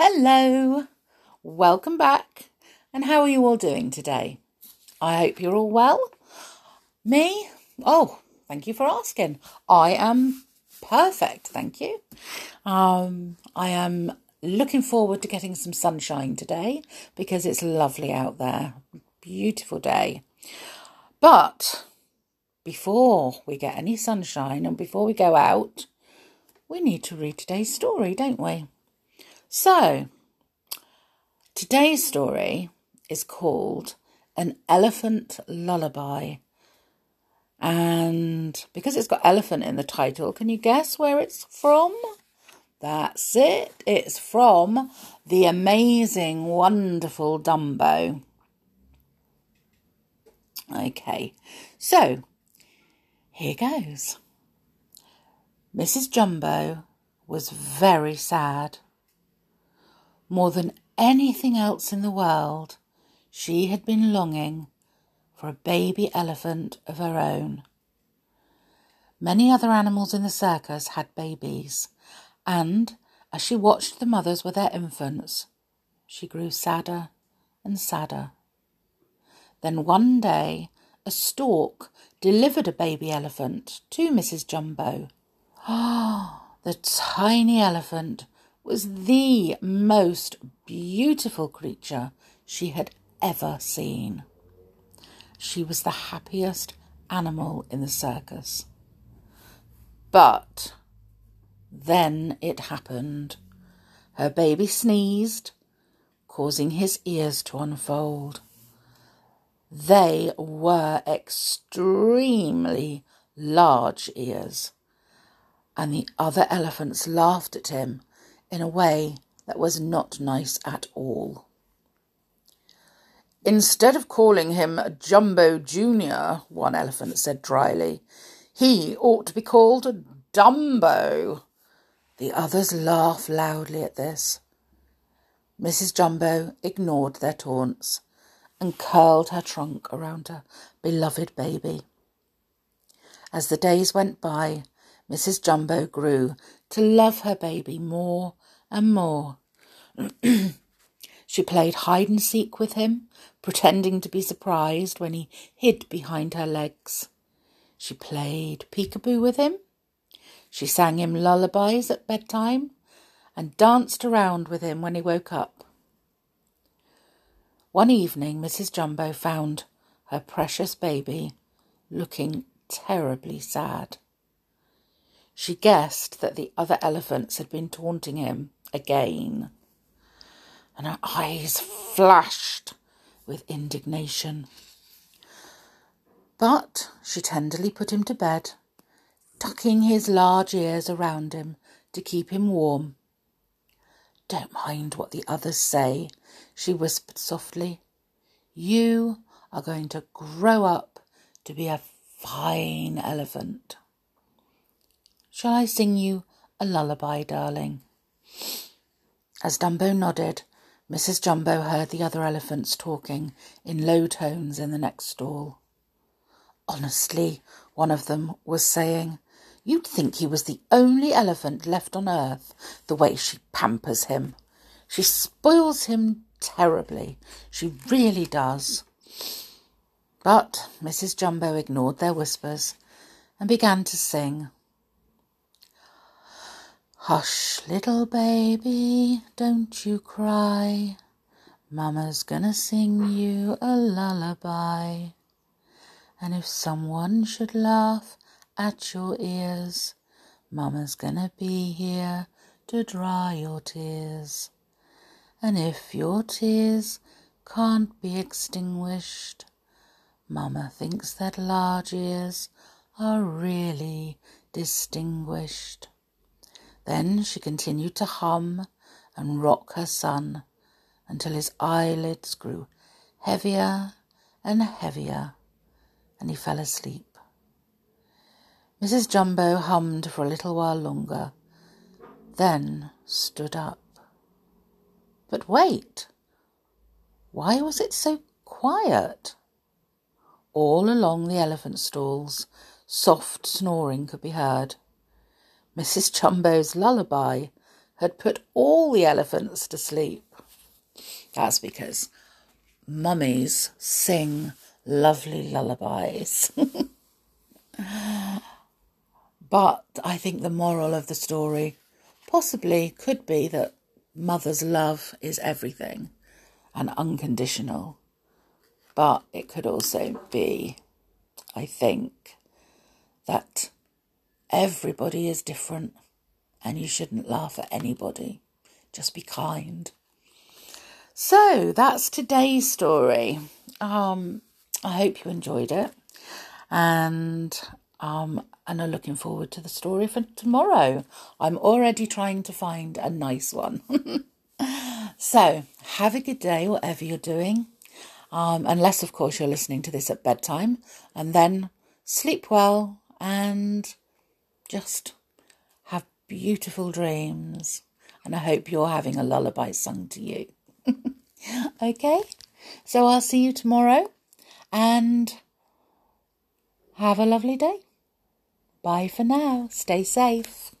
Hello, welcome back, and how are you all doing today? I hope you're all well. Me? Oh, thank you for asking. I am perfect, thank you. Um, I am looking forward to getting some sunshine today because it's lovely out there. Beautiful day. But before we get any sunshine and before we go out, we need to read today's story, don't we? So, today's story is called An Elephant Lullaby. And because it's got elephant in the title, can you guess where it's from? That's it. It's from the amazing, wonderful Dumbo. Okay, so here goes. Mrs. Jumbo was very sad. More than anything else in the world, she had been longing for a baby elephant of her own. Many other animals in the circus had babies, and as she watched the mothers with their infants, she grew sadder and sadder. Then one day, a stork delivered a baby elephant to Mrs. Jumbo. Ah, the tiny elephant was the most beautiful creature she had ever seen. She was the happiest animal in the circus. But then it happened. Her baby sneezed, causing his ears to unfold. They were extremely large ears, and the other elephants laughed at him in a way that was not nice at all. Instead of calling him Jumbo Junior, one elephant said dryly, he ought to be called Dumbo. The others laughed loudly at this. Mrs. Jumbo ignored their taunts and curled her trunk around her beloved baby. As the days went by, Mrs. Jumbo grew to love her baby more and more. she played hide and seek with him, pretending to be surprised when he hid behind her legs. She played peekaboo with him. She sang him lullabies at bedtime and danced around with him when he woke up. One evening, Mrs. Jumbo found her precious baby looking terribly sad. She guessed that the other elephants had been taunting him again, and her eyes flashed with indignation. But she tenderly put him to bed, tucking his large ears around him to keep him warm. Don't mind what the others say, she whispered softly. You are going to grow up to be a fine elephant. Shall I sing you a lullaby, darling? As Dumbo nodded, Mrs. Jumbo heard the other elephants talking in low tones in the next stall. Honestly, one of them was saying, you'd think he was the only elephant left on earth, the way she pampers him. She spoils him terribly. She really does. But Mrs. Jumbo ignored their whispers and began to sing. Hush, little baby, don't you cry. Mama's gonna sing you a lullaby. And if someone should laugh at your ears, Mama's gonna be here to dry your tears. And if your tears can't be extinguished, Mama thinks that large ears are really distinguished. Then she continued to hum and rock her son until his eyelids grew heavier and heavier and he fell asleep. Mrs. Jumbo hummed for a little while longer, then stood up. But wait, why was it so quiet? All along the elephant stalls, soft snoring could be heard. Mrs. Jumbo's lullaby had put all the elephants to sleep. That's because mummies sing lovely lullabies. but I think the moral of the story possibly could be that mother's love is everything and unconditional. But it could also be, I think, that everybody is different and you shouldn't laugh at anybody. Just be kind. So that's today's story. Um, I hope you enjoyed it, and um, and are looking forward to the story for tomorrow. I'm already trying to find a nice one. so have a good day, whatever you're doing. Um, unless, of course, you're listening to this at bedtime, and then sleep well and just have beautiful dreams. And I hope you're having a lullaby sung to you. okay, so I'll see you tomorrow and have a lovely day. Bye for now. Stay safe.